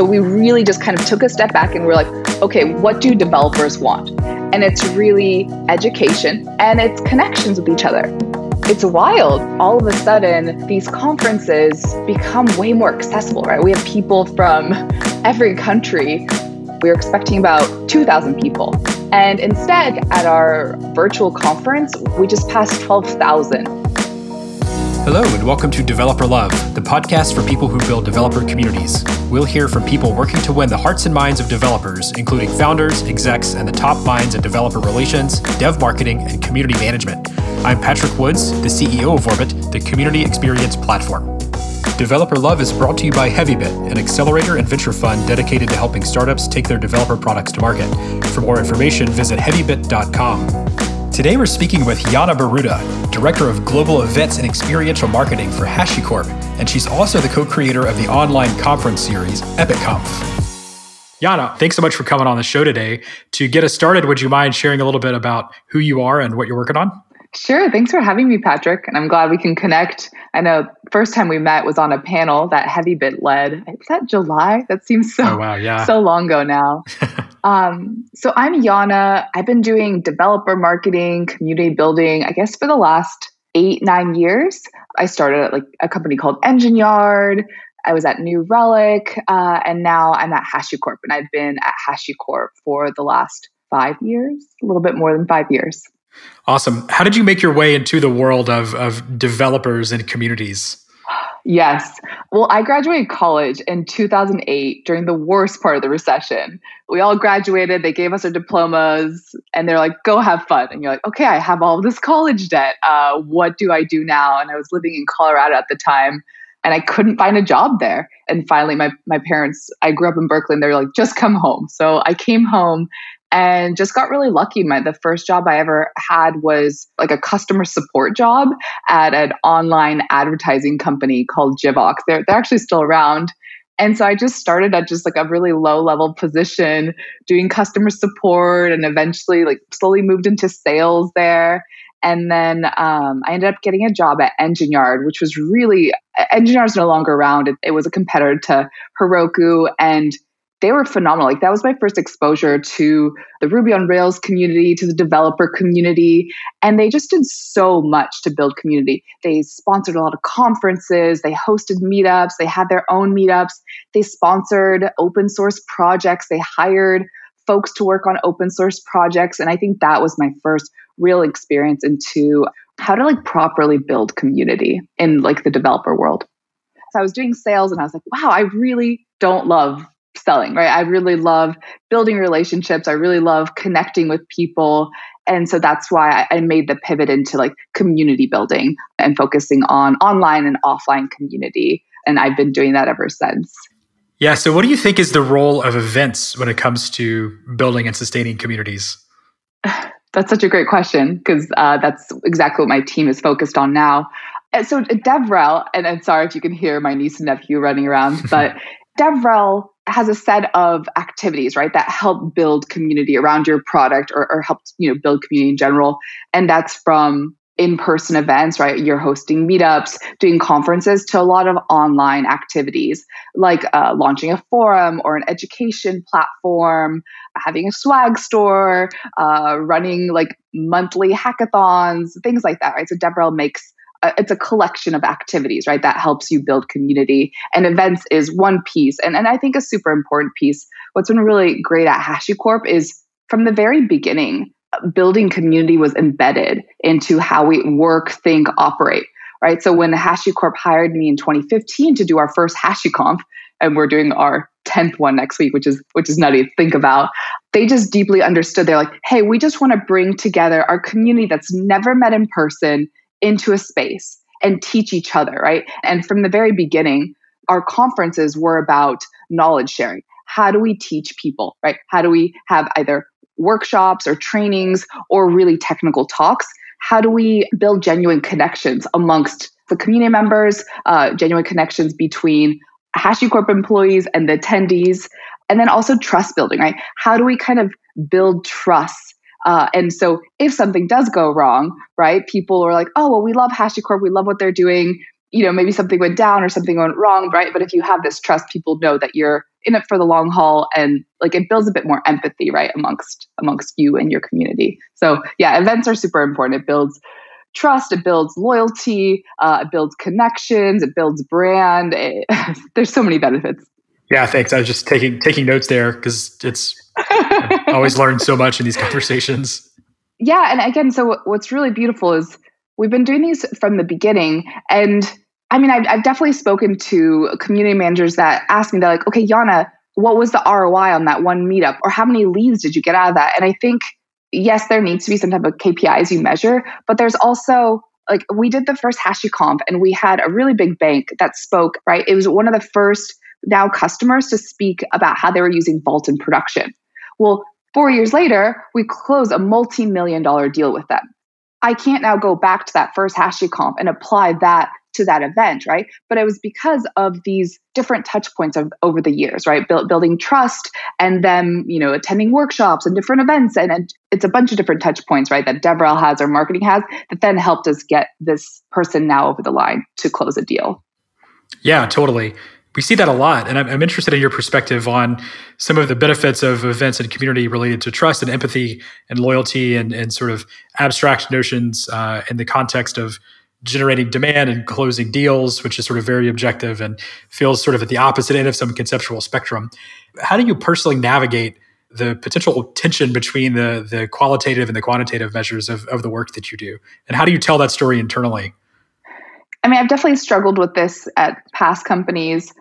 So we really just kind of took a step back and we're like, okay, what do developers want? And it's really education and it's connections with each other. It's wild. All of a sudden, these conferences become way more accessible, right? We have people from every country. We were expecting about 2,000 people. And instead, at our virtual conference, we just passed 12,000. Hello, and welcome to Developer Love, the podcast for people who build developer communities. We'll hear from people working to win the hearts and minds of developers, including founders, execs, and the top minds in developer relations, dev marketing, and community management. I'm Patrick Woods, the CEO of Orbit, the community experience platform. Developer Love is brought to you by HeavyBit, an accelerator and venture fund dedicated to helping startups take their developer products to market. For more information, visit heavybit.com. Today we're speaking with Jana Boruta, Director of Global Events and Experiential Marketing for HashiCorp, and she's also the co-creator of the online conference series EpicConf. Yana, thanks so much for coming on the show today. To get us started, would you mind sharing a little bit about who you are and what you're working on? Sure. Thanks for having me, Patrick. And I'm glad we can connect. I know first time we met was on a panel that HeavyBit led. Is that July? That seems so oh, wow, yeah. so long ago now. um, so I'm Jana. I've been doing developer marketing, community building, I guess for the last eight, nine years. I started at like a company called Engine Yard. I was at New Relic, uh, and now I'm at HashiCorp, and I've been at HashiCorp for the last five years, a little bit more than five years. Awesome. How did you make your way into the world of, of developers and communities? Yes. Well, I graduated college in 2008 during the worst part of the recession. We all graduated, they gave us our diplomas, and they're like, go have fun. And you're like, okay, I have all this college debt. Uh, what do I do now? And I was living in Colorado at the time, and I couldn't find a job there. And finally, my, my parents, I grew up in Berkeley, and they're like, just come home. So I came home and just got really lucky. My the first job I ever had was like a customer support job at an online advertising company called Jivox. They're they're actually still around. And so I just started at just like a really low level position doing customer support and eventually like slowly moved into sales there. And then um, I ended up getting a job at Engine Yard, which was really, Engine Yard is no longer around. It, it was a competitor to Heroku. And they were phenomenal. Like that was my first exposure to the Ruby on Rails community, to the developer community, and they just did so much to build community. They sponsored a lot of conferences, they hosted meetups, they had their own meetups, they sponsored open source projects, they hired folks to work on open source projects, and I think that was my first real experience into how to like properly build community in like the developer world. So I was doing sales and I was like, wow, I really don't love selling, right? I really love building relationships. I really love connecting with people. And so that's why I made the pivot into like community building and focusing on online and offline community. And I've been doing that ever since. Yeah. So, what do you think is the role of events when it comes to building and sustaining communities? That's such a great question because uh, that's exactly what my team is focused on now. So, DevRel, and I'm sorry if you can hear my niece and nephew running around, but DevRel has a set of activities, right, that help build community around your product or, or help, you know, build community in general. And that's from in-person events right you're hosting meetups doing conferences to a lot of online activities like uh, launching a forum or an education platform having a swag store uh, running like monthly hackathons things like that right so devrel makes it's a collection of activities, right? That helps you build community. And events is one piece. And, and I think a super important piece. What's been really great at HashiCorp is from the very beginning, building community was embedded into how we work, think, operate, right? So when HashiCorp hired me in 2015 to do our first HashiConf, and we're doing our 10th one next week, which is which is nutty to think about. They just deeply understood. They're like, hey, we just want to bring together our community that's never met in person into a space and teach each other, right? And from the very beginning, our conferences were about knowledge sharing. How do we teach people, right? How do we have either workshops or trainings or really technical talks? How do we build genuine connections amongst the community members, uh, genuine connections between HashiCorp employees and the attendees, and then also trust building, right? How do we kind of build trust uh, and so if something does go wrong, right, people are like, oh, well, we love HashiCorp. We love what they're doing. you know, maybe something went down or something went wrong, right? But if you have this trust, people know that you're in it for the long haul and like it builds a bit more empathy, right, amongst amongst you and your community. So yeah, events are super important. It builds trust, it builds loyalty, uh, it builds connections, it builds brand. It, there's so many benefits. Yeah, thanks. I was just taking taking notes there because it's always learn so much in these conversations. Yeah, and again, so what's really beautiful is we've been doing these from the beginning, and I mean, I've, I've definitely spoken to community managers that ask me, they're like, "Okay, Jana, what was the ROI on that one meetup, or how many leads did you get out of that?" And I think yes, there needs to be some type of KPIs you measure, but there's also like we did the first HashiConf and we had a really big bank that spoke, right? It was one of the first now customers to speak about how they were using Vault in production. Well, four years later, we close a multi million dollar deal with them. I can't now go back to that first HashiConf and apply that to that event, right? But it was because of these different touch points of, over the years, right? Build, building trust and then, you know, attending workshops and different events. And, and it's a bunch of different touch points, right? That DevRel has or marketing has that then helped us get this person now over the line to close a deal. Yeah, totally. We see that a lot. And I'm, I'm interested in your perspective on some of the benefits of events and community related to trust and empathy and loyalty and, and sort of abstract notions uh, in the context of generating demand and closing deals, which is sort of very objective and feels sort of at the opposite end of some conceptual spectrum. How do you personally navigate the potential tension between the the qualitative and the quantitative measures of, of the work that you do? And how do you tell that story internally? I mean, I've definitely struggled with this at past companies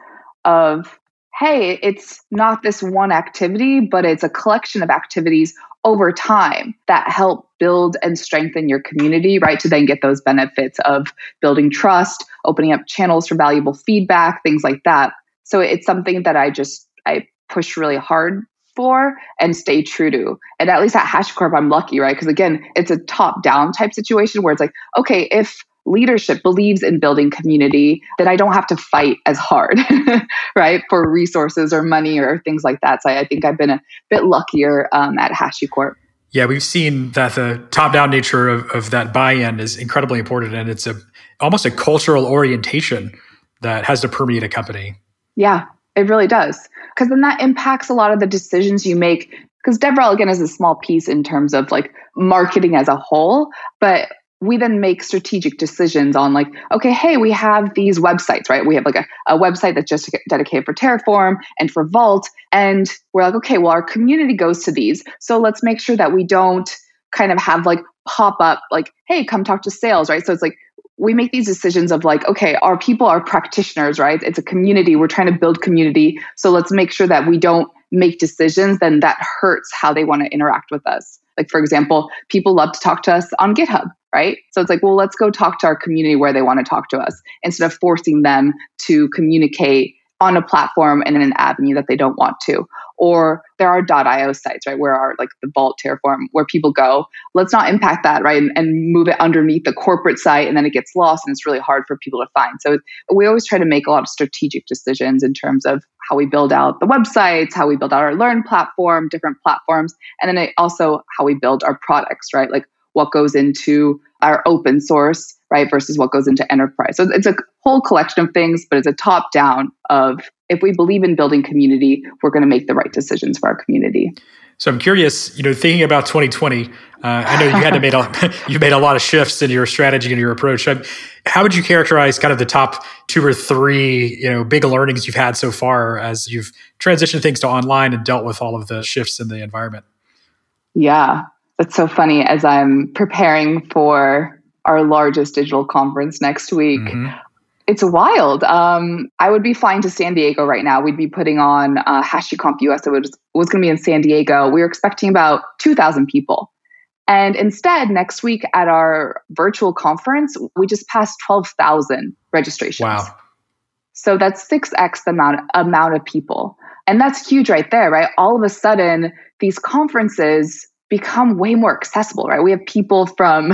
of hey, it's not this one activity, but it's a collection of activities over time that help build and strengthen your community, right? To then get those benefits of building trust, opening up channels for valuable feedback, things like that. So it's something that I just I push really hard for and stay true to. And at least at HashiCorp, I'm lucky, right? Because again, it's a top down type situation where it's like, okay, if leadership believes in building community, that I don't have to fight as hard, right, for resources or money or things like that. So I, think I've been a bit luckier um, at HashiCorp. Yeah, we've seen that the top-down nature of, of that buy-in is incredibly important, and it's a almost a cultural orientation that has to permeate a company. Yeah, it really does, because then that impacts a lot of the decisions you make. Because DevRel again is a small piece in terms of like marketing as a whole, but we then make strategic decisions on like okay hey we have these websites right? We have like a, a website that's just dedicated for terraform and for vault and we're like okay well our community goes to these so let's make sure that we don't kind of have like pop up like hey come talk to sales right? So it's like we make these decisions of like okay our people are practitioners right? It's a community. We're trying to build community. So let's make sure that we don't make decisions then that hurts how they want to interact with us like for example people love to talk to us on github right? So it's like, well, let's go talk to our community where they want to talk to us instead of forcing them to communicate on a platform and in an avenue that they don't want to. Or there are .io sites, right, where are like the Vault Terraform, where people go. Let's not impact that, right, and, and move it underneath the corporate site, and then it gets lost, and it's really hard for people to find. So we always try to make a lot of strategic decisions in terms of how we build out the websites, how we build out our Learn platform, different platforms, and then also how we build our products, right? Like what goes into our open source, right, versus what goes into enterprise. So it's a whole collection of things, but it's a top down of if we believe in building community, we're going to make the right decisions for our community. So I'm curious, you know, thinking about 2020, uh, I know you had to make a you made a lot of shifts in your strategy and your approach. How would you characterize kind of the top two or three, you know, big learnings you've had so far as you've transitioned things to online and dealt with all of the shifts in the environment? Yeah, that's so funny as I'm preparing for our largest digital conference next week. Mm-hmm. It's wild. Um, I would be flying to San Diego right now. We'd be putting on uh, HashiConf US. It was, was going to be in San Diego. We were expecting about 2,000 people. And instead, next week at our virtual conference, we just passed 12,000 registrations. Wow. So that's 6x the amount, amount of people. And that's huge right there, right? All of a sudden, these conferences become way more accessible, right? We have people from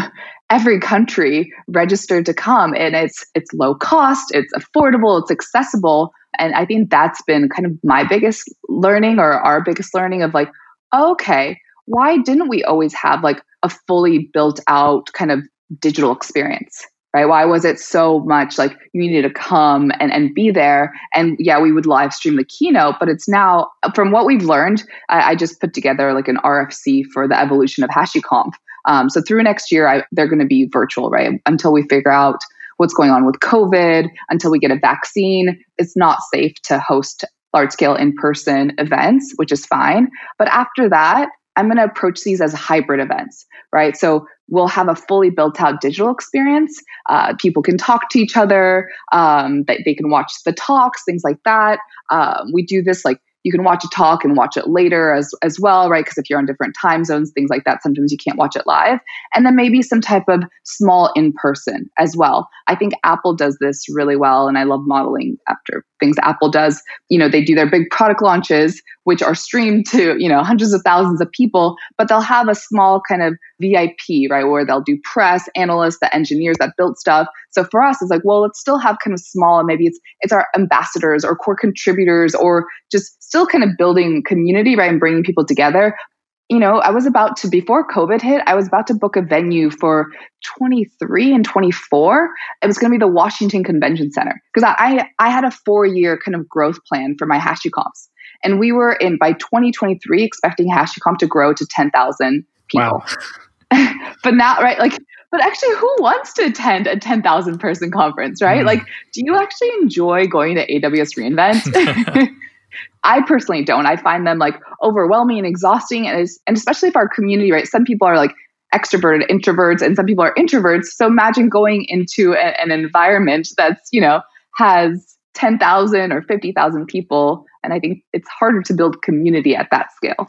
every country registered to come and it's it's low cost, it's affordable, it's accessible. And I think that's been kind of my biggest learning or our biggest learning of like, okay, why didn't we always have like a fully built out kind of digital experience? right? Why was it so much like you needed to come and, and be there? And yeah, we would live stream the keynote, but it's now, from what we've learned, I, I just put together like an RFC for the evolution of HashiConf. Um, so through next year, I, they're going to be virtual, right? Until we figure out what's going on with COVID, until we get a vaccine, it's not safe to host large scale in person events, which is fine. But after that, I'm going to approach these as hybrid events, right? So we'll have a fully built out digital experience. Uh, people can talk to each other. Um, they, they can watch the talks, things like that. Um, we do this like you can watch a talk and watch it later as as well, right? Because if you're on different time zones, things like that, sometimes you can't watch it live. And then maybe some type of small in person as well. I think Apple does this really well, and I love modeling after things Apple does. You know, they do their big product launches, which are streamed to you know hundreds of thousands of people, but they'll have a small kind of VIP, right, where they'll do press, analysts, the engineers that built stuff. So for us, it's like, well, let's still have kind of small, and maybe it's it's our ambassadors or core contributors or just still kind of building community, right, and bringing people together. You know, I was about to before COVID hit, I was about to book a venue for 23 and 24. It was going to be the Washington Convention Center because I I had a four year kind of growth plan for my HashiConfs, and we were in by 2023 expecting HashiConf to grow to 10,000 people. Wow. but now, right, like but actually who wants to attend a 10,000 person conference, right? Mm. Like, do you actually enjoy going to AWS reInvent? I personally don't. I find them like overwhelming and exhausting. And, and especially if our community, right? Some people are like extroverted introverts and some people are introverts. So imagine going into a, an environment that's, you know, has 10,000 or 50,000 people. And I think it's harder to build community at that scale.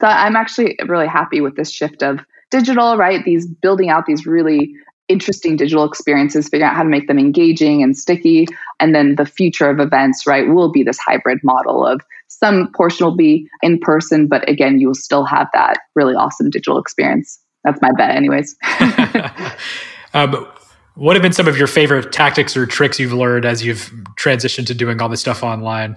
So I'm actually really happy with this shift of digital, right? These building out these really interesting digital experiences, figuring out how to make them engaging and sticky. And then the future of events, right, will be this hybrid model of some portion will be in person, but again, you will still have that really awesome digital experience. That's my bet, anyways. um, what have been some of your favorite tactics or tricks you've learned as you've transitioned to doing all this stuff online?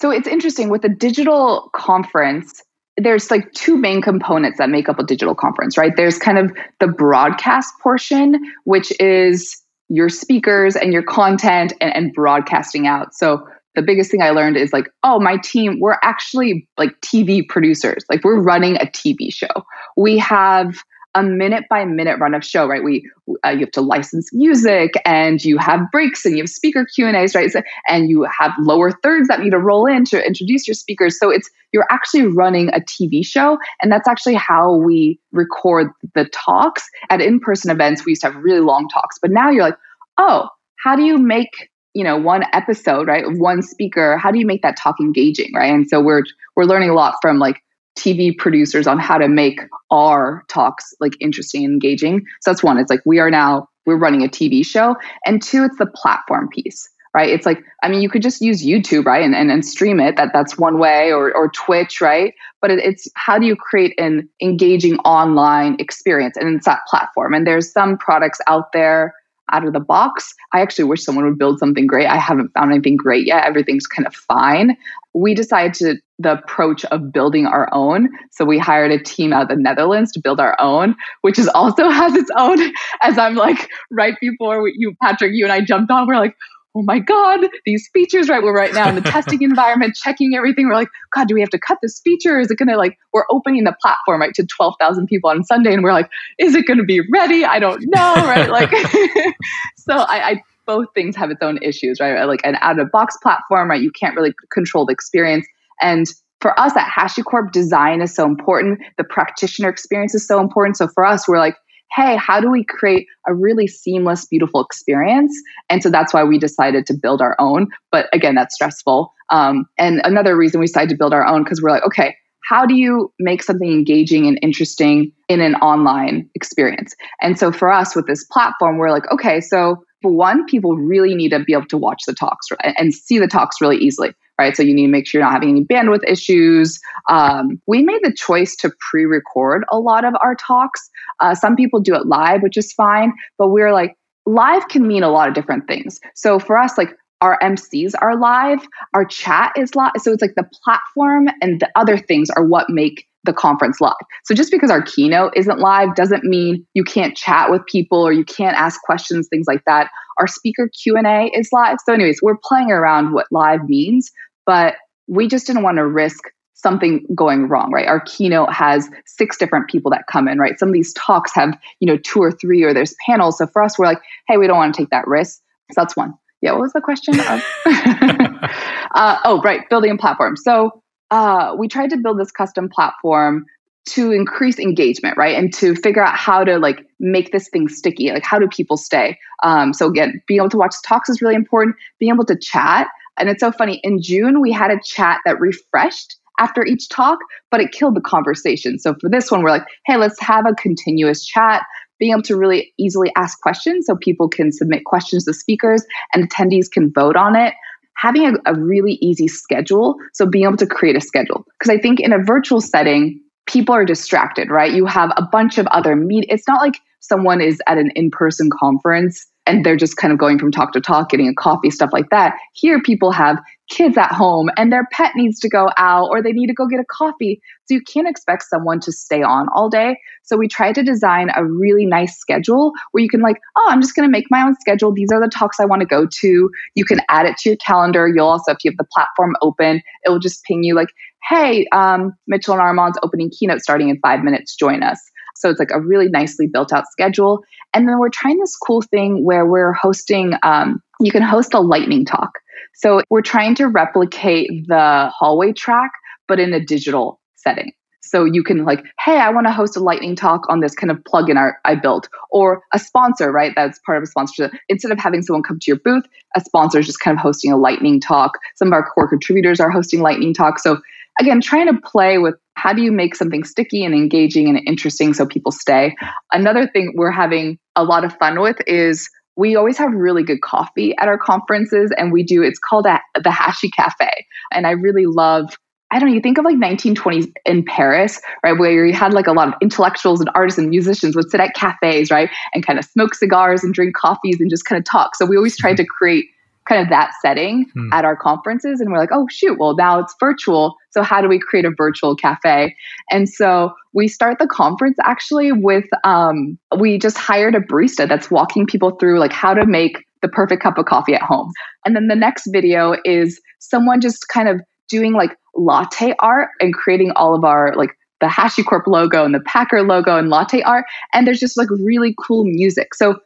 So it's interesting with the digital conference, there's like two main components that make up a digital conference, right? There's kind of the broadcast portion, which is your speakers and your content and, and broadcasting out. So the biggest thing I learned is like, oh, my team, we're actually like TV producers. Like we're running a TV show. We have a minute by minute run of show, right? We uh, you have to license music, and you have breaks, and you have speaker Q and A's, right? So, and you have lower thirds that need to roll in to introduce your speakers. So it's you're actually running a TV show, and that's actually how we record the talks at in-person events. We used to have really long talks, but now you're like, oh, how do you make you know one episode right one speaker how do you make that talk engaging right and so we're we're learning a lot from like TV producers on how to make our talks like interesting and engaging. So that's one. It's like we are now we're running a TV show, and two, it's the platform piece, right? It's like I mean, you could just use YouTube, right, and and, and stream it. That that's one way, or or Twitch, right? But it, it's how do you create an engaging online experience, and it's that platform. And there's some products out there out of the box. I actually wish someone would build something great. I haven't found anything great yet. Everything's kind of fine. We decided to the approach of building our own. So we hired a team out of the Netherlands to build our own, which is also has its own. As I'm like right before you, Patrick, you and I jumped on, we're like, oh my God, these features, right? We're right now in the testing environment, checking everything. We're like, God, do we have to cut this feature? Is it going to like, we're opening the platform, right, to 12,000 people on Sunday. And we're like, is it going to be ready? I don't know, right? Like, so I, I, both things have its own issues, right? Like an out of box platform, right? You can't really control the experience. And for us at HashiCorp, design is so important. The practitioner experience is so important. So for us, we're like, hey, how do we create a really seamless, beautiful experience? And so that's why we decided to build our own. But again, that's stressful. Um, and another reason we decided to build our own because we're like, okay, how do you make something engaging and interesting in an online experience? And so for us with this platform, we're like, okay, so for one, people really need to be able to watch the talks and see the talks really easily right? So you need to make sure you're not having any bandwidth issues. Um, we made the choice to pre record a lot of our talks. Uh, some people do it live, which is fine, but we're like, live can mean a lot of different things. So for us, like, our MCs are live, our chat is live. So it's like the platform and the other things are what make the conference live. So just because our keynote isn't live doesn't mean you can't chat with people or you can't ask questions, things like that. Our speaker Q&A is live. So anyways, we're playing around what live means, but we just didn't want to risk something going wrong, right? Our keynote has six different people that come in, right? Some of these talks have, you know, two or three or there's panels. So for us, we're like, hey, we don't want to take that risk. So that's one. Yeah, what was the question? uh, oh, right, building a platform. So uh, we tried to build this custom platform to increase engagement, right? And to figure out how to like make this thing sticky. Like, how do people stay? Um, so again, being able to watch talks is really important. Being able to chat, and it's so funny. In June, we had a chat that refreshed after each talk, but it killed the conversation. So for this one, we're like, hey, let's have a continuous chat. Being able to really easily ask questions so people can submit questions to speakers and attendees can vote on it having a, a, really easy schedule. So being able to create a schedule. Because I think in a virtual setting, people are distracted, right? You have a bunch of other meet. It's not like someone is at an in-person conference and they're just kind of going from talk to talk, getting a coffee, stuff like that. Here, people have kids at home and their pet needs to go out or they need to go get a coffee. So you can't expect someone to stay on all day. So we tried to design a really nice schedule where you can, like, oh, I'm just going to make my own schedule. These are the talks I want to go to. You can add it to your calendar. You'll also, if you have the platform open, it will just ping you, like, hey, um, Mitchell and Armon's opening keynote starting in five minutes. Join us. So it's like a really nicely built out schedule. And then we're trying this cool thing where we're hosting, um, you can host a lightning talk. So we're trying to replicate the hallway track, but in a digital setting. So you can like, hey, I want to host a lightning talk on this kind of plugin I, I built, or a sponsor, right? That's part of a sponsorship. Instead of having someone come to your booth, a sponsor is just kind of hosting a lightning talk. Some of our core contributors are hosting lightning talk. So again, trying to play with how do you make something sticky and engaging and interesting so people stay. Another thing we're having a lot of fun with is we always have really good coffee at our conferences and we do it's called a, the hashi cafe and i really love I don't know, you think of like 1920s in Paris, right, where you had like a lot of intellectuals and artists and musicians would sit at cafes, right, and kind of smoke cigars and drink coffees and just kind of talk. So we always tried to create kind of that setting hmm. at our conferences. And we're like, oh, shoot, well, now it's virtual. So, how do we create a virtual cafe? And so, we start the conference actually with, um, we just hired a barista that's walking people through like how to make the perfect cup of coffee at home. And then the next video is someone just kind of doing like latte art and creating all of our like the HashiCorp logo and the Packer logo and latte art. And there's just like really cool music. So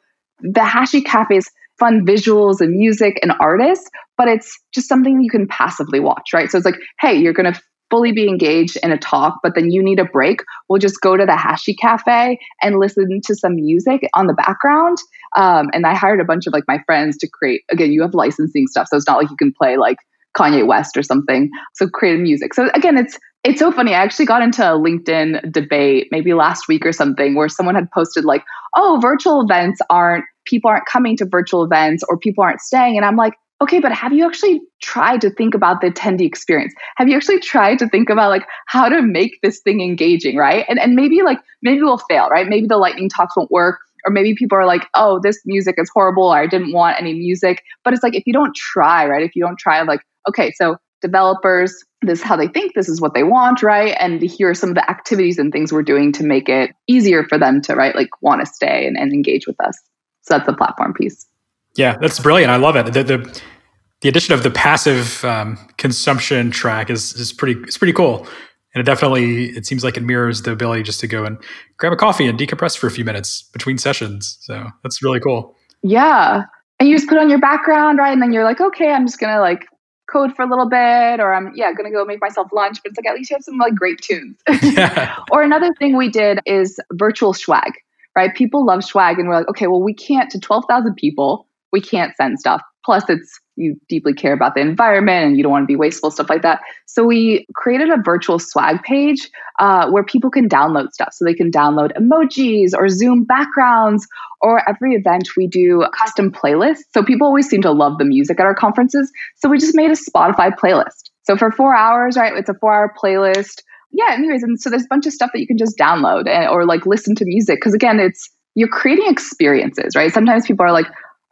the Hashi Cafe is fun visuals and music and artists, but it's just something you can passively watch, right? So it's like, hey, you're going to fully be engaged in a talk, but then you need a break. We'll just go to the Hashi Cafe and listen to some music on the background. Um, and I hired a bunch of like my friends to create. Again, you have licensing stuff, so it's not like you can play like Kanye West or something. So create music. So again, it's it's so funny. I actually got into a LinkedIn debate maybe last week or something where someone had posted like, "Oh, virtual events aren't people aren't coming to virtual events or people aren't staying. And I'm like, okay, but have you actually tried to think about the attendee experience? Have you actually tried to think about like how to make this thing engaging, right? And and maybe like maybe we'll fail, right? Maybe the lightning talks won't work. Or maybe people are like, oh, this music is horrible, or I didn't want any music. But it's like if you don't try, right? If you don't try, like, okay, so developers, this is how they think, this is what they want, right? And here are some of the activities and things we're doing to make it easier for them to, right, like want to stay and, and engage with us. So that's the platform piece. Yeah, that's brilliant. I love it. The the, the addition of the passive um, consumption track is is pretty it's pretty cool. And it definitely it seems like it mirrors the ability just to go and grab a coffee and decompress for a few minutes between sessions. So that's really cool. Yeah. And you just put on your background, right? And then you're like, okay, I'm just gonna like code for a little bit or I'm yeah, gonna go make myself lunch. But it's like at least you have some like great tunes. Yeah. or another thing we did is virtual swag right? People love swag, and we're like, okay, well, we can't to 12,000 people, we can't send stuff. Plus, it's you deeply care about the environment and you don't want to be wasteful, stuff like that. So we created a virtual swag page uh, where people can download stuff. So they can download emojis or Zoom backgrounds. Or every event we do custom playlists. So people always seem to love the music at our conferences. So we just made a Spotify playlist. So for four hours, right? It's a four-hour playlist yeah, anyways, and so there's a bunch of stuff that you can just download and, or like listen to music because again, it's you're creating experiences, right? Sometimes people are like,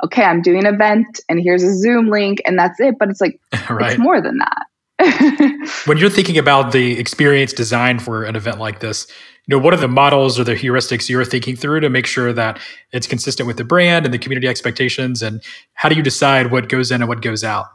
okay, I'm doing an event and here's a Zoom link and that's it, but it's like right. it's more than that. when you're thinking about the experience design for an event like this, you know, what are the models or the heuristics you're thinking through to make sure that it's consistent with the brand and the community expectations? And how do you decide what goes in and what goes out?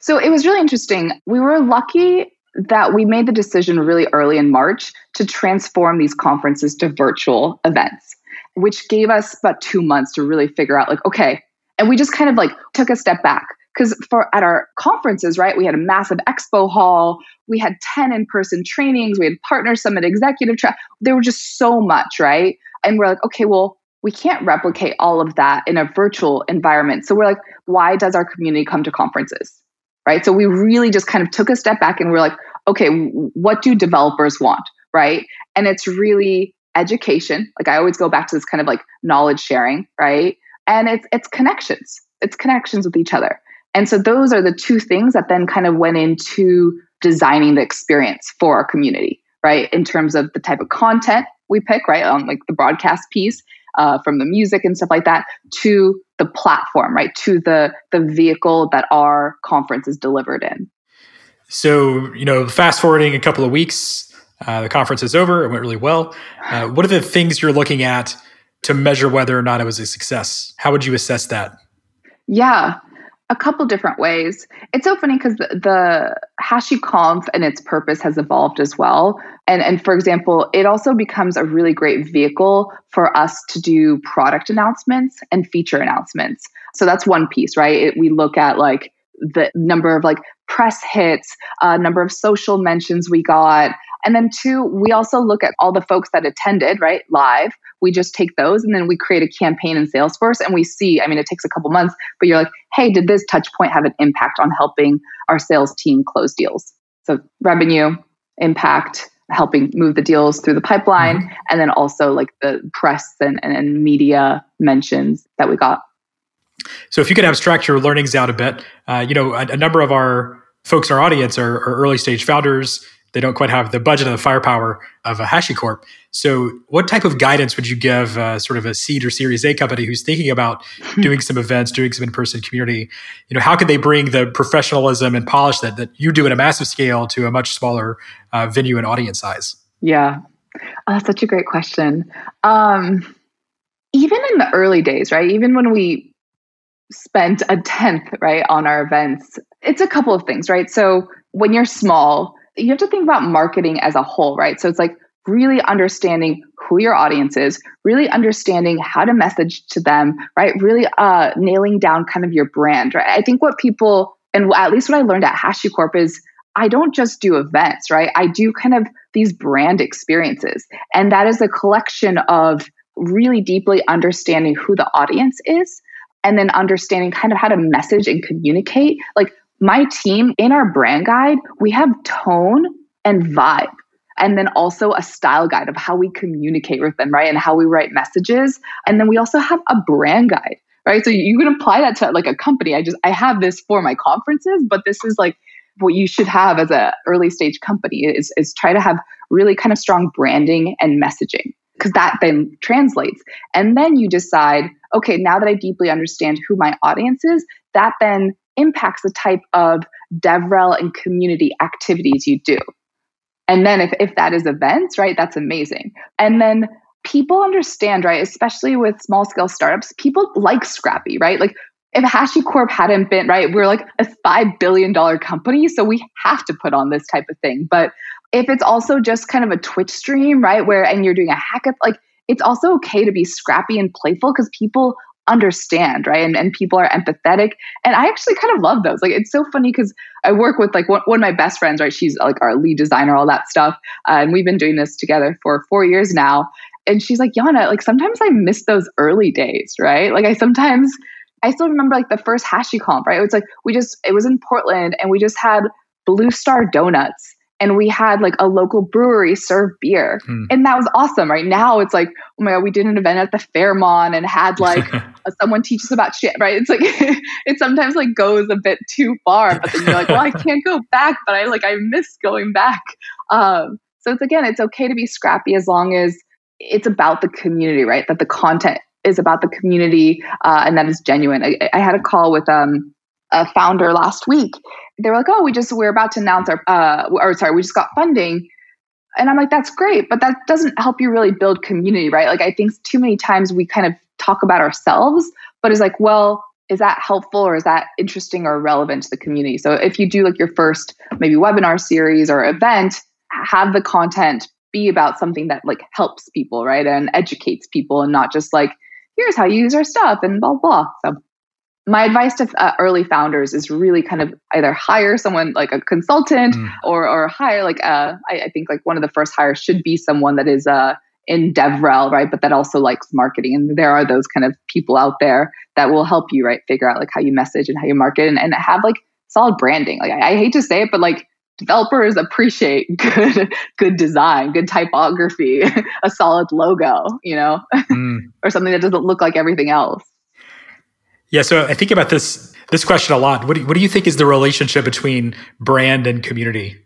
So it was really interesting. We were lucky that we made the decision really early in March to transform these conferences to virtual events, which gave us about two months to really figure out, like, okay, and we just kind of like took a step back. Because for at our conferences right we had a massive expo hall. We had 10 in-person trainings. We had partner summit executive track there were just so much right? And we're like okay well we can't replicate all of that in a virtual environment. So we're like why does our community come to conferences? Right? So we really just kind of took a step back and we're like okay what do developers want? Right? And it's really education. Like i always go back to this kind of like knowledge sharing right and it's it's connections. It's connections with each other. And so those are the two things that then kind of went into designing the experience for our community right? In terms of the type of content we pick right? On like the broadcast piece uh, from the music and stuff like that to the platform right? To the the vehicle that our conference is delivered in. So you know fast forwarding a couple of weeks uh, the conference is over. It went really well. Uh, what are the things you're looking at to measure whether or not it was a success. How would you assess that? Yeah, a couple different ways. It's so funny because the, the HashiConf and its purpose has evolved as well. And, and for example, it also becomes a really great vehicle for us to do product announcements and feature announcements. So that's one piece, right? It, we look at like the number of like press hits, uh, number of social mentions we got. And then two, we also look at all the folks that attended, right, live we just take those and then we create a campaign in Salesforce and we see, I mean, it takes a couple months, but you're like, hey, did this touch point have an impact on helping our sales team close deals? So revenue, impact, helping move the deals through the pipeline, mm-hmm. and then also like the press and, and, and media mentions that we got. So if you could abstract your learnings out a bit, uh, you know, a, a, number of our folks in our audience are, are early stage founders they don't quite have the budget and the firepower of a HashiCorp. So, what type of guidance would you give uh, sort of a seed or Series A company who's thinking about doing some events, doing some in-person community? You know, how could they bring the professionalism and polish that that you do at a massive scale to a much smaller uh, venue and audience size? Yeah, oh, that's such a great question. Um, even in the early days, right? Even when we spent a tenth, right, on our events, it's a couple of things, right? So when you're small you have to think about marketing as a whole, right? So it's like really understanding who your audience is, really understanding how to message to them, right? Really uh, nailing down kind of your brand, right? I think what people, and at least what I learned at HashiCorp is I don't just do events, right? I do kind of these brand experiences. And that is a collection of really deeply understanding who the audience is and then understanding kind of how to message and communicate. Like my team in our brand guide, we have tone and vibe. And then also a style guide of how we communicate with them, right? And how we write messages. And then we also have a brand guide, right? So you can apply that to like a company. I just, I have this for my conferences, but this is like what you should have as a early stage company is, is try to have really kind of strong branding and messaging because that then translates. And then you decide, okay, now that I deeply understand who my audience is, that then impacts the type of DevRel and community activities you do. And then if, if that is events, right, that's amazing. And then people understand, right, especially with small scale startups, people like Scrappy, right? Like if HashiCorp hadn't been, right, we're like a $5 billion company, so we have to put on this type of thing. But if it's also just kind of a Twitch stream, right, where, and you're doing a hackathon, like it's also okay to be scrappy and playful because people understand, right? And, and people are empathetic. And I actually kind of love those. Like, it's so funny because I work with like one, one, of my best friends, right? She's like our lead designer, all that stuff. Uh, and we've been doing this together for four years now. And she's like, Jana, like sometimes I miss those early days, right? Like, I sometimes, I still remember like the first HashiConf, right? It was like, we just, it was in Portland and we just had Blue Star Donuts and we had like a local brewery serve beer. Hmm. and that was awesome right? Now it's like oh my god we did an event at the fairmont and had like someone teach us about shit right? It's like it sometimes like goes a bit too far but then you're like well i can't go back but i like i miss going back. Um, so it's again it's okay to be scrappy as long as it's about the community right? That the content is about the community uh, and that is genuine. I, I had a call with um, a founder last week they were like, oh, we just, we're about to announce our, uh, or sorry, we just got funding. And I'm like, that's great, but that doesn't help you really build community, right? Like, I think too many times we kind of talk about ourselves, but it's like, well, is that helpful or is that interesting or relevant to the community? So if you do like your first maybe webinar series or event, have the content be about something that like helps people, right? And educates people and not just like, here's how you use our stuff and blah, blah. So my advice to uh, early founders is really kind of either hire someone like a consultant mm. or, or hire like, uh, I, I, think like one of the first hires should be someone that is, uh, in DevRel, right? But that also likes marketing. And there are those kind of people out there that will help you, right? Figure out like how you message and how you market and, and have like solid branding. Like I, I hate to say it, but like developers appreciate good good design, good typography, a solid logo, you know, mm. or something that doesn't look like everything else. Yeah, so I think about this this question a lot. What do, what do you think is the relationship between brand and community?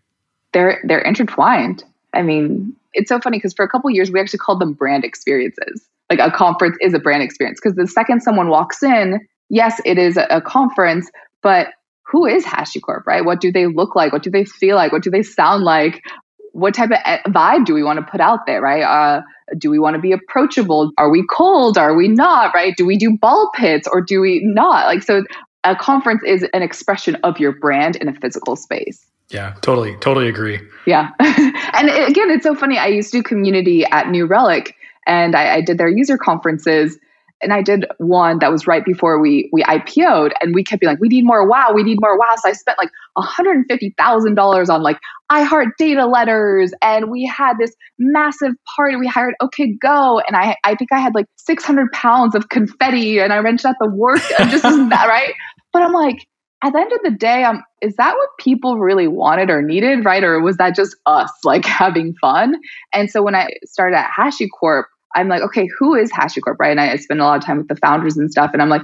They're they're intertwined. I mean, it's so funny because for a couple years we actually called them brand experiences. Like a conference is a brand experience because the second someone walks in, yes, it is a, a conference, but who is HashiCorp, right? What do they look like? What do they feel like? What do they sound like? What type of vibe do we want to put out there, right? Uh, do we want to be approachable? Are we cold? Are we not, right? Do we do ball pits or do we not? Like, so a conference is an expression of your brand in a physical space. Yeah, totally, totally agree. Yeah. and again, it's so funny. I used to do community at New Relic and I, I did their user conferences and I did one that was right before we we IPO'd, and we kept being like, we need more wow, we need more wow. So I spent like $150,000 on like iHeart data letters, and we had this massive party. We hired OK Go, and I I think I had like 600 pounds of confetti, and I rented out the work. just that right? But I'm like, at the end of the day, um, is that what people really wanted or needed, right? Or was that just us like having fun? And so when I started at HashiCorp, I'm like, okay, who is HashiCorp, right? And I, spend a lot of time with the founders and stuff, and I'm like,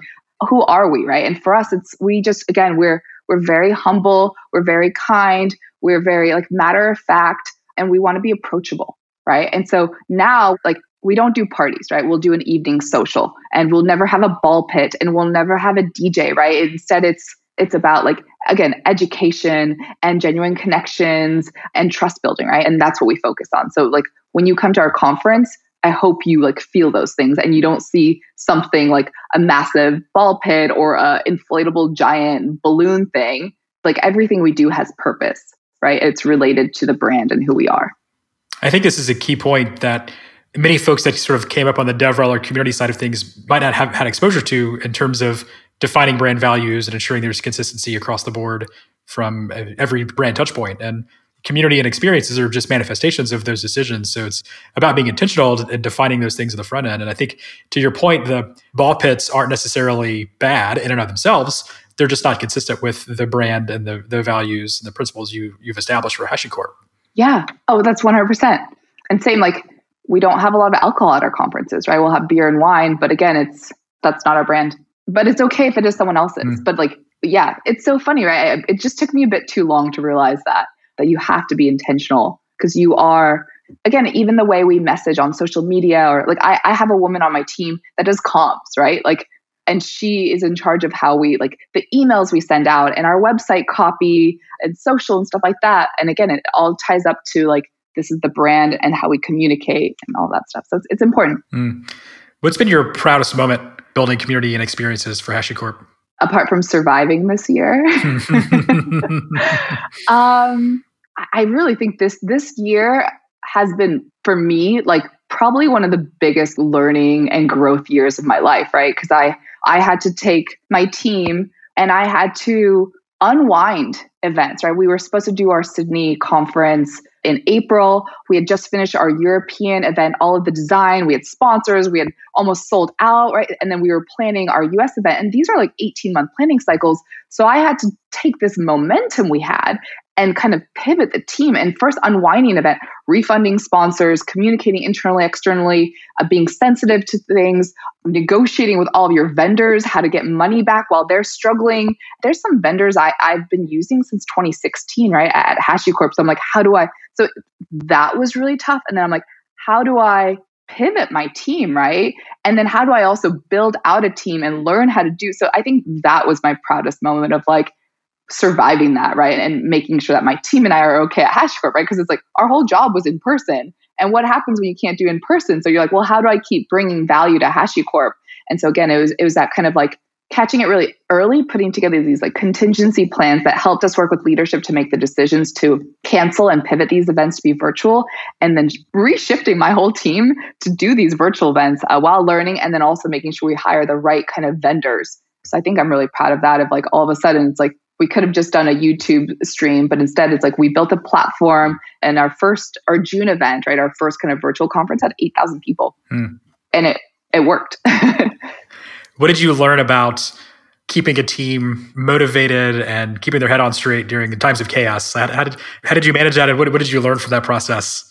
who are we, right? And for us, it's we just again we're we're very humble, we're very kind, we're very like matter of fact, and we want to be approachable, right? And so now, like we don't do parties, right? We'll do an evening social, and we'll never have a ball pit, and we'll never have a DJ, right? Instead, it's it's about like again education and genuine connections and trust building right and that's what we focus on so like when you come to our conference I hope you like feel those things and you don't see something like a massive ball pit or a inflatable giant balloon thing. Like everything we do has purpose, right? It's related to the brand and who we are. I think this is a key point that many folks that sort of came up on the DevRel or community side of things might not have had exposure to in terms of defining brand values and ensuring there's consistency across the board from every brand touchpoint. And community and experiences are just manifestations of those decisions. So it's about being intentional and defining those things at the front end. And I think to your point, the ball pits aren't necessarily bad in and of themselves. They're just not consistent with the brand and the, the values and the principles you, you've established for HashiCorp. Yeah. Oh, that's 100%. And same, like, we don't have a lot of alcohol at our conferences, right? We'll have beer and wine, but again, it's that's not our brand. But it's okay if it is someone else's. Mm. But like, yeah, it's so funny, right? It just took me a bit too long to realize that that you have to be intentional because you are again even the way we message on social media or like I, I have a woman on my team that does comps right? Like and she is in charge of how we like the emails we send out and our website copy and social and stuff like that. And again it all ties up to like this is the brand and how we communicate and all that stuff. So it's, it's important. Mm. what's been your proudest moment building community and experiences for hashicorp? Apart from surviving this year. Um I really think this this year has been for me like probably one of the biggest learning and growth years of my life, right? Because I I had to take my team and I had to unwind events, right? We were supposed to do our Sydney conference in April. We had just finished our European event, all of the design, we had sponsors, we had almost sold out, right? And then we were planning our US event. And these are like 18 month planning cycles. So I had to take this momentum we had and kind of pivot the team and first unwinding event, refunding sponsors, communicating internally, externally, uh, being sensitive to things, negotiating with all of your vendors, how to get money back while they're struggling. There's some vendors I, I've been using since 2016, right, at HashiCorp. So I'm like, how do I? So that was really tough. And then I'm like, how do I pivot my team, right? And then how do I also build out a team and learn how to do so? I think that was my proudest moment of like, surviving that, right? And making sure that my team and I are okay at HashiCorp, right? Because it's like our whole job was in person. And what happens when you can't do in person? So you're like, well, how do I keep bringing value to HashiCorp? And so again, it was it was that kind of like catching it really early, putting together these like contingency plans that helped us work with leadership to make the decisions to cancel and pivot these events to be virtual, and then reshifting my whole team to do these virtual events uh, while learning, and then also making sure we hire the right kind of vendors. So I think I'm really proud of that. Of like all of a sudden, it's like we could have just done a YouTube stream, but instead it's like we built a platform and our first our June event, right? Our first kind of virtual conference had 8,000 people. Hmm. And it it worked. what did you learn about keeping a team motivated and keeping their head on straight during the times of chaos? How, how did how did you manage that and what, what did you learn from that process?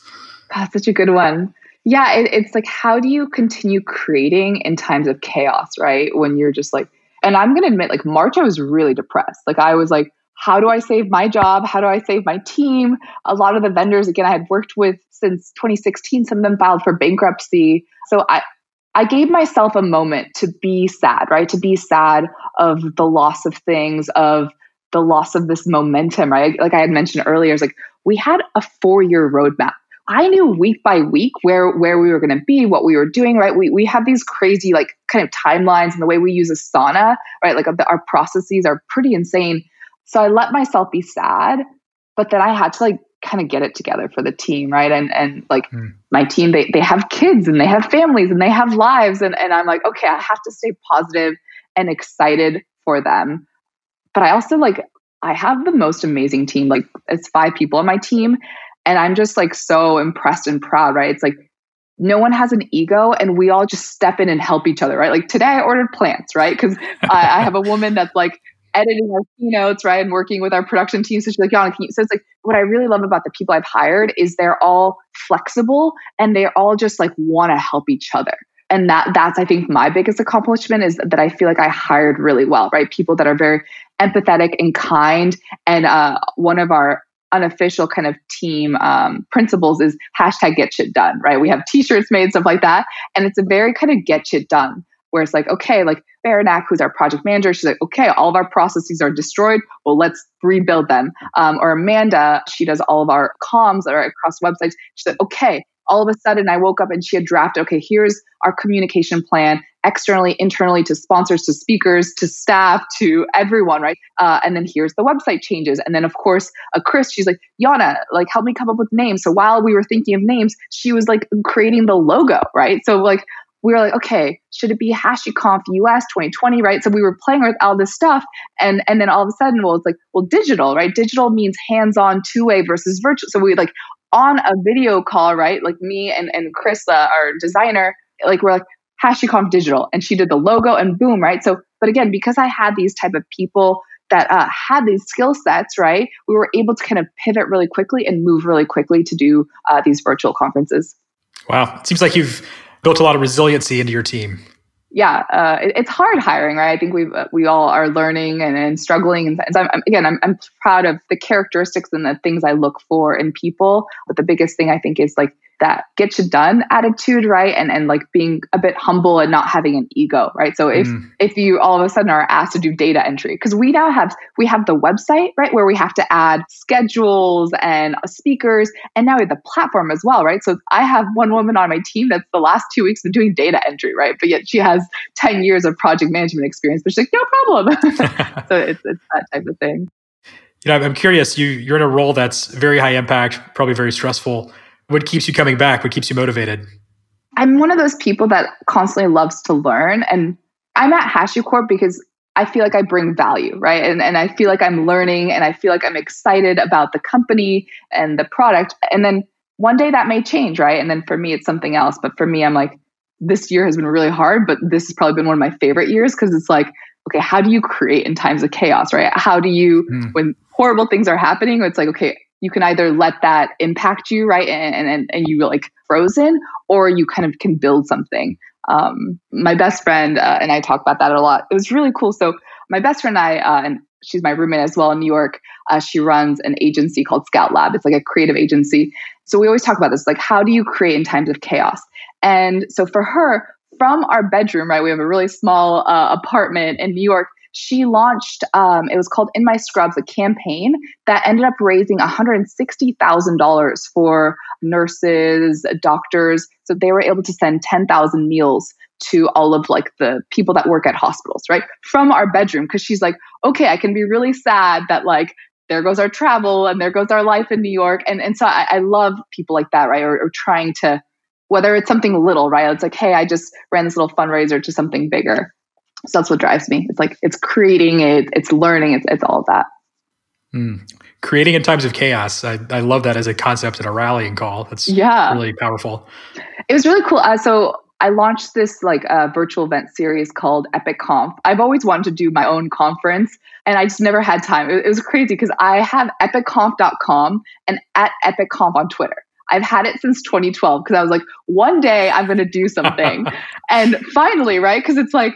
That's such a good one. Yeah, it, it's like how do you continue creating in times of chaos, right? When you're just like and I'm going to admit, like, March, I was really depressed. Like, I was like, how do I save my job? How do I save my team? A lot of the vendors, again, I had worked with since 2016, some of them filed for bankruptcy. So I, I gave myself a moment to be sad, right? To be sad of the loss of things, of the loss of this momentum, right? Like I had mentioned earlier, it's like we had a four year roadmap. I knew week by week where where we were going to be, what we were doing. Right, we we have these crazy like kind of timelines, and the way we use Asana, right? Like the, our processes are pretty insane. So I let myself be sad, but then I had to like kind of get it together for the team, right? And and like mm. my team, they they have kids and they have families and they have lives, and and I'm like, okay, I have to stay positive and excited for them. But I also like I have the most amazing team. Like it's five people on my team, and I'm just like so impressed and proud, right? It's like no one has an ego and we all just step in and help each other, right? Like today I ordered plants, right? Because I, I, have a woman that's like editing our keynotes, right? And working with our production team. So she's like, Jana? So it's like, what I really love about the people I've hired is they're all flexible and they're all just like want to help each other. And that that's I think my biggest accomplishment is that I feel like I hired really well, right? People that are very empathetic and kind. And uh, one of our unofficial kind of team um, principles is hashtag get shit done, right? We have t-shirts made, stuff like that. And it's a very kind of get shit done where it's like, okay, like Baranak, who's our project manager, she's like, okay, all of our processes are destroyed. Well, let's rebuild them. Um, or Amanda, she does all of our comms that are across websites. She's like, okay, all of a sudden I woke up and she had drafted, okay, here's our communication plan externally, internally to sponsors, to speakers, to staff, to everyone, right? Uh, and then here's the website changes. And then, of course, uh, Chris, she's like, Jana, like, help me come up with names. So while we were thinking of names, she was like creating the logo, right? So, like, we were like, okay, should it be HashiConf US 2020, right? So we were playing with all this stuff, and and then all of a sudden, well, it's like, well, digital, right? Digital means hands-on, two-way versus virtual. So we like on a video call, right? Like me and and uh, our designer, like we're like, HashiConf Digital, and she did the logo, and boom, right? So, but again, because I had these type of people that uh, had these skill sets, right, we were able to kind of pivot really quickly and move really quickly to do uh, these virtual conferences. Wow, it seems like you've built a lot of resiliency into your team. Yeah, uh, it, it's hard hiring, right? I think we we all are learning and, and struggling, and, I'm, again, I'm, I'm proud of the characteristics and the things I look for in people. But the biggest thing I think is like that get you done attitude, right? And and like being a bit humble and not having an ego, right? So if mm. if you all of a sudden are asked to do data entry, because we now have we have the website, right, where we have to add schedules and speakers, and now we have the platform as well, right? So I have one woman on my team that's the last two weeks been doing data entry, right? But yet she has 10 years of project management experience, but she's like, no problem. so it's it's that type of thing. You know, I'm curious, you you're in a role that's very high impact, probably very stressful what keeps you coming back? What keeps you motivated? I'm one of those people that constantly loves to learn. And I'm at HashiCorp because I feel like I bring value, right? And, and I feel like I'm learning and I feel like I'm excited about the company and the product. And then one day that may change, right? And then for me, it's something else. But for me, I'm like, this year has been really hard, but this has probably been one of my favorite years because it's like, okay, how do you create in times of chaos, right? How do you, mm. when horrible things are happening, it's like, okay, you can either let that impact you, right, and and, and you like frozen, or you kind of can build something. Um, my best friend uh, and I talk about that a lot. It was really cool. So my best friend and I, uh, and she's my roommate as well in New York. Uh, she runs an agency called Scout Lab. It's like a creative agency. So we always talk about this, like how do you create in times of chaos? And so for her, from our bedroom, right, we have a really small uh, apartment in New York. She launched, um, it was called In My Scrubs, a campaign that ended up raising $160,000 for nurses, doctors. So they were able to send 10,000 meals to all of like the people that work at hospitals, right? From our bedroom. Cause she's like, okay, I can be really sad that like there goes our travel and there goes our life in New York. And and so I, I love people like that, right? Or, or, trying to whether it's something little, right? It's like, hey, I just ran this little fundraiser to something bigger. So that's what drives me. It's like it's creating it, it's learning, it's it's all of that. Mm. Creating in times of chaos. I, I love that as a concept and a rallying call. That's yeah. really powerful. It was really cool. Uh, so I launched this like uh, virtual event series called Epic Conf. I've always wanted to do my own conference and I just never had time. It, it was crazy because I have epicconf.com and at epicconf on Twitter. I've had it since 2012 because I was like, one day I'm going to do something. and finally, right? Because it's like,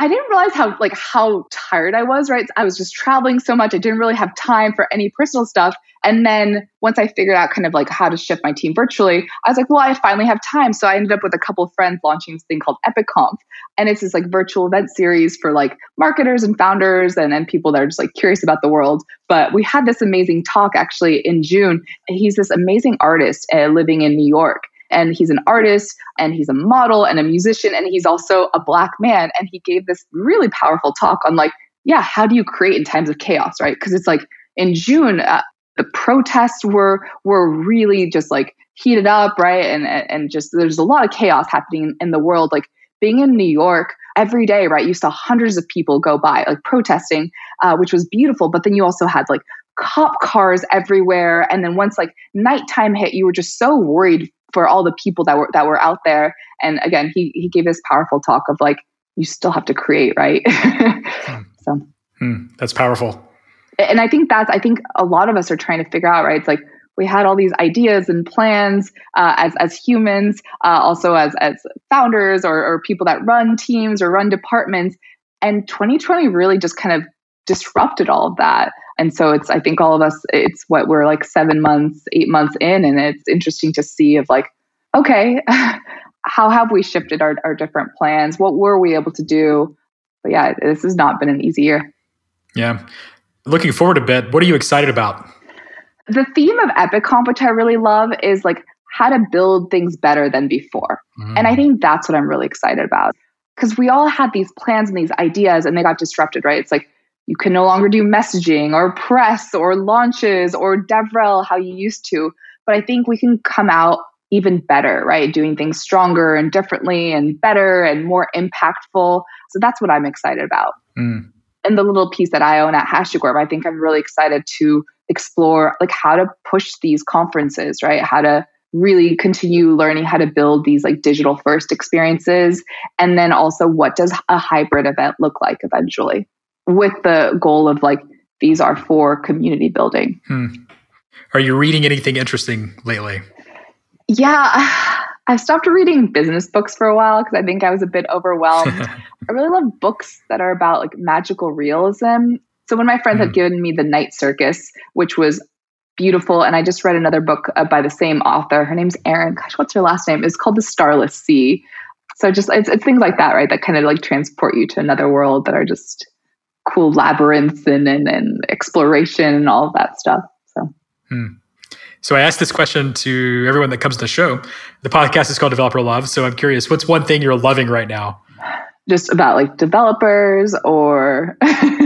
I didn't realize how like how tired I was, right? I was just traveling so much. I didn't really have time for any personal stuff. And then once I figured out kind of like how to shift my team virtually, I was like, well, I finally have time. So I ended up with a couple of friends launching this thing called EpicConf. And it's this like virtual event series for like marketers and founders and, and people that are just like curious about the world. But we had this amazing talk actually in June. He's this amazing artist uh, living in New York and he's an artist and he's a model and a musician and he's also a black man. And he gave this really powerful talk on like yeah how do you create in times of chaos right? Because it's like in june uh, the protests were were really just like heated up right? And and just there's a lot of chaos happening in the world. Like being in new york every day right you saw hundreds of people go by like protesting uh, which was beautiful. But then you also had like cop cars everywhere. And then once like nighttime hit you were just so worried for all the people that were that were out there. And again, he he gave this powerful talk of like you still have to create, right? hmm. So hmm. that's powerful. And I think that's I think a lot of us are trying to figure out, right? It's like we had all these ideas and plans uh, as as humans, uh, also as as founders or, or people that run teams or run departments. And 2020 really just kind of disrupted all of that. And so it's, I think all of us, it's what we're like seven months, eight months in. And it's interesting to see of like, okay, how have we shifted our, our different plans? What were we able to do? But yeah, this has not been an easy year. Yeah. Looking forward a bit, what are you excited about? The theme of EpicConf, which I really love, is like how to build things better than before. Mm. And I think that's what I'm really excited about. Because we all had these plans and these ideas and they got disrupted, right? It's like you can no longer do messaging or press or launches or DevRel how you used to. But I think we can come out even better, right? Doing things stronger and differently and better and more impactful. So that's what I'm excited about. Mm. And the little piece that I own at HashiCorp, I think I'm really excited to explore like how to push these conferences, right? How to really continue learning how to build these like digital first experiences and then also what does a hybrid event look like eventually with the goal of like these are for community building. Hmm. Are you reading anything interesting lately? Yeah, I stopped reading business books for a while because I think I was a bit overwhelmed. I really love books that are about like magical realism. So when my friends mm. had hmm. given me The Night Circus, which was beautiful, and I just read another book uh, by the same author. Her name's Erin. Gosh, what's her last name? It's called The Starless Sea. So just it's, it's things like that, right? That kind of like transport you to another world that are just cool labyrinths and, and, and exploration and all of that stuff. So. Hmm. So I asked this question to everyone that comes to the show. The podcast is called Developer Love. So I'm curious, what's one thing you're loving right now? Just about like developers or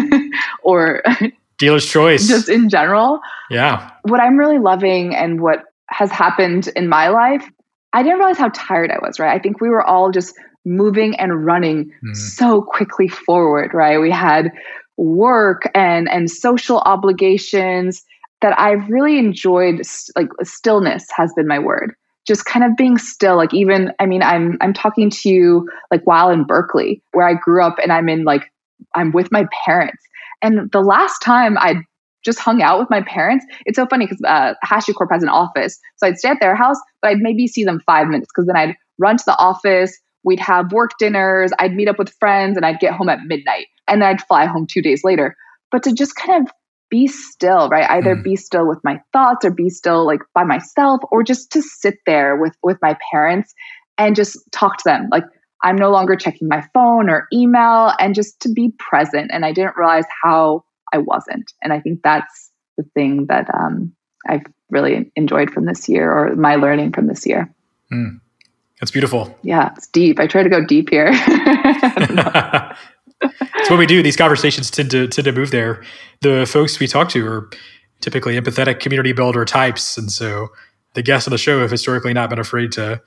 or dealer's choice. Just in general. Yeah. What I'm really loving and what has happened in my life, I didn't realize how tired I was, right? I think we were all just moving and running mm-hmm. so quickly forward, right? We had work and and social obligations that I've really enjoyed like stillness has been my word. Just kind of being still like even I mean I'm I'm talking to you like while in Berkeley where I grew up and I'm in like I'm with my parents. And the last time I just hung out with my parents. It's so funny because uh, HashiCorp has an office. So I'd stay at their house, but I'd maybe see them five minutes because then I'd run to the office, We'd have work dinners. I'd meet up with friends and I'd get home at midnight and then I'd fly home two days later. But to just kind of be still, right? Either mm. be still with my thoughts or be still like by myself or just to sit there with with my parents and just talk to them. Like I'm no longer checking my phone or email and just to be present. And I didn't realize how I wasn't. And I think that's the thing that um, I've really enjoyed from this year or my learning from this year. Mm. That's beautiful. Yeah, it's deep. I try to go deep here. It's what we do. These conversations tend to tend to move there. The folks we talk to are typically empathetic community builder types, and so the guests of the show have historically not been afraid to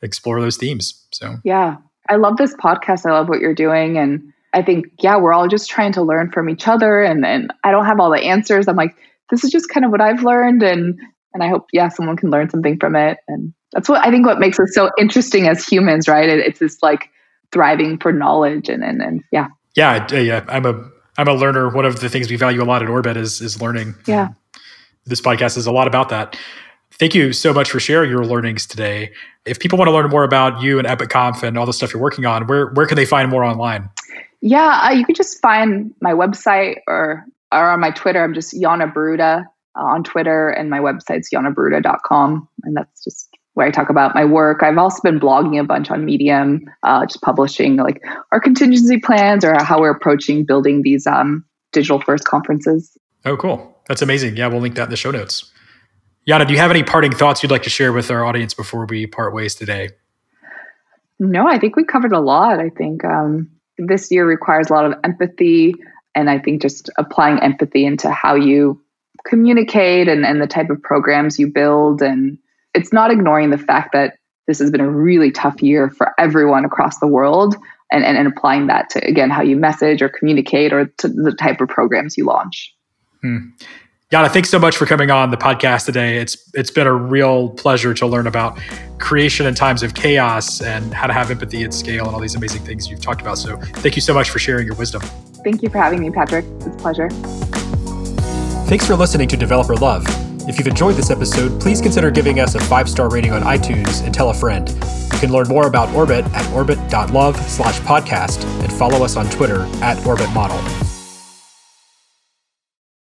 explore those themes. So yeah, I love this podcast. I love what you're doing, and I think yeah, we're all just trying to learn from each other. And and I don't have all the answers. I'm like, this is just kind of what I've learned, and and I hope yeah, someone can learn something from it. And that's what I think what makes us so interesting as humans, right? It, it's this like thriving for knowledge and and, and yeah. Yeah yeah i'm a i'm a learner. One of the things we value a lot at orbit is is learning. Yeah. This podcast is a lot about that. Thank you so much for sharing your learnings today. If people want to learn more about you and epicconf and all the stuff you're working on where where can they find more online? Yeah uh, you can just find my website or or on my twitter. I'm just Jana Boruta uh, on twitter and my website's janaboruta.com and that's just where I talk about my work. I've also been blogging a bunch on Medium, uh, just publishing like our contingency plans or how we're approaching building these um, digital first conferences. Oh, cool. That's amazing. Yeah, we'll link that in the show notes. Jana, do you have any parting thoughts you'd like to share with our audience before we part ways today? No, I think we covered a lot. I think um, this year requires a lot of empathy, and I think just applying empathy into how you communicate and, and the type of programs you build and it's not ignoring the fact that this has been a really tough year for everyone across the world and, and, and applying that to again how you message or communicate or to the type of programs you launch hmm. Jana, thanks so much for coming on the podcast today. It's it's been a real pleasure to learn about creation in times of chaos and how to have empathy at scale and all these amazing things you've talked about. So thank you so much for sharing your wisdom. Thank you for having me, Patrick. It's a pleasure. Thanks for listening to Developer Love. If you've enjoyed this episode, please consider giving us a five star rating on iTunes and tell a friend. You can learn more about Orbit at orbit.love slash podcast and follow us on Twitter at orbitmodel.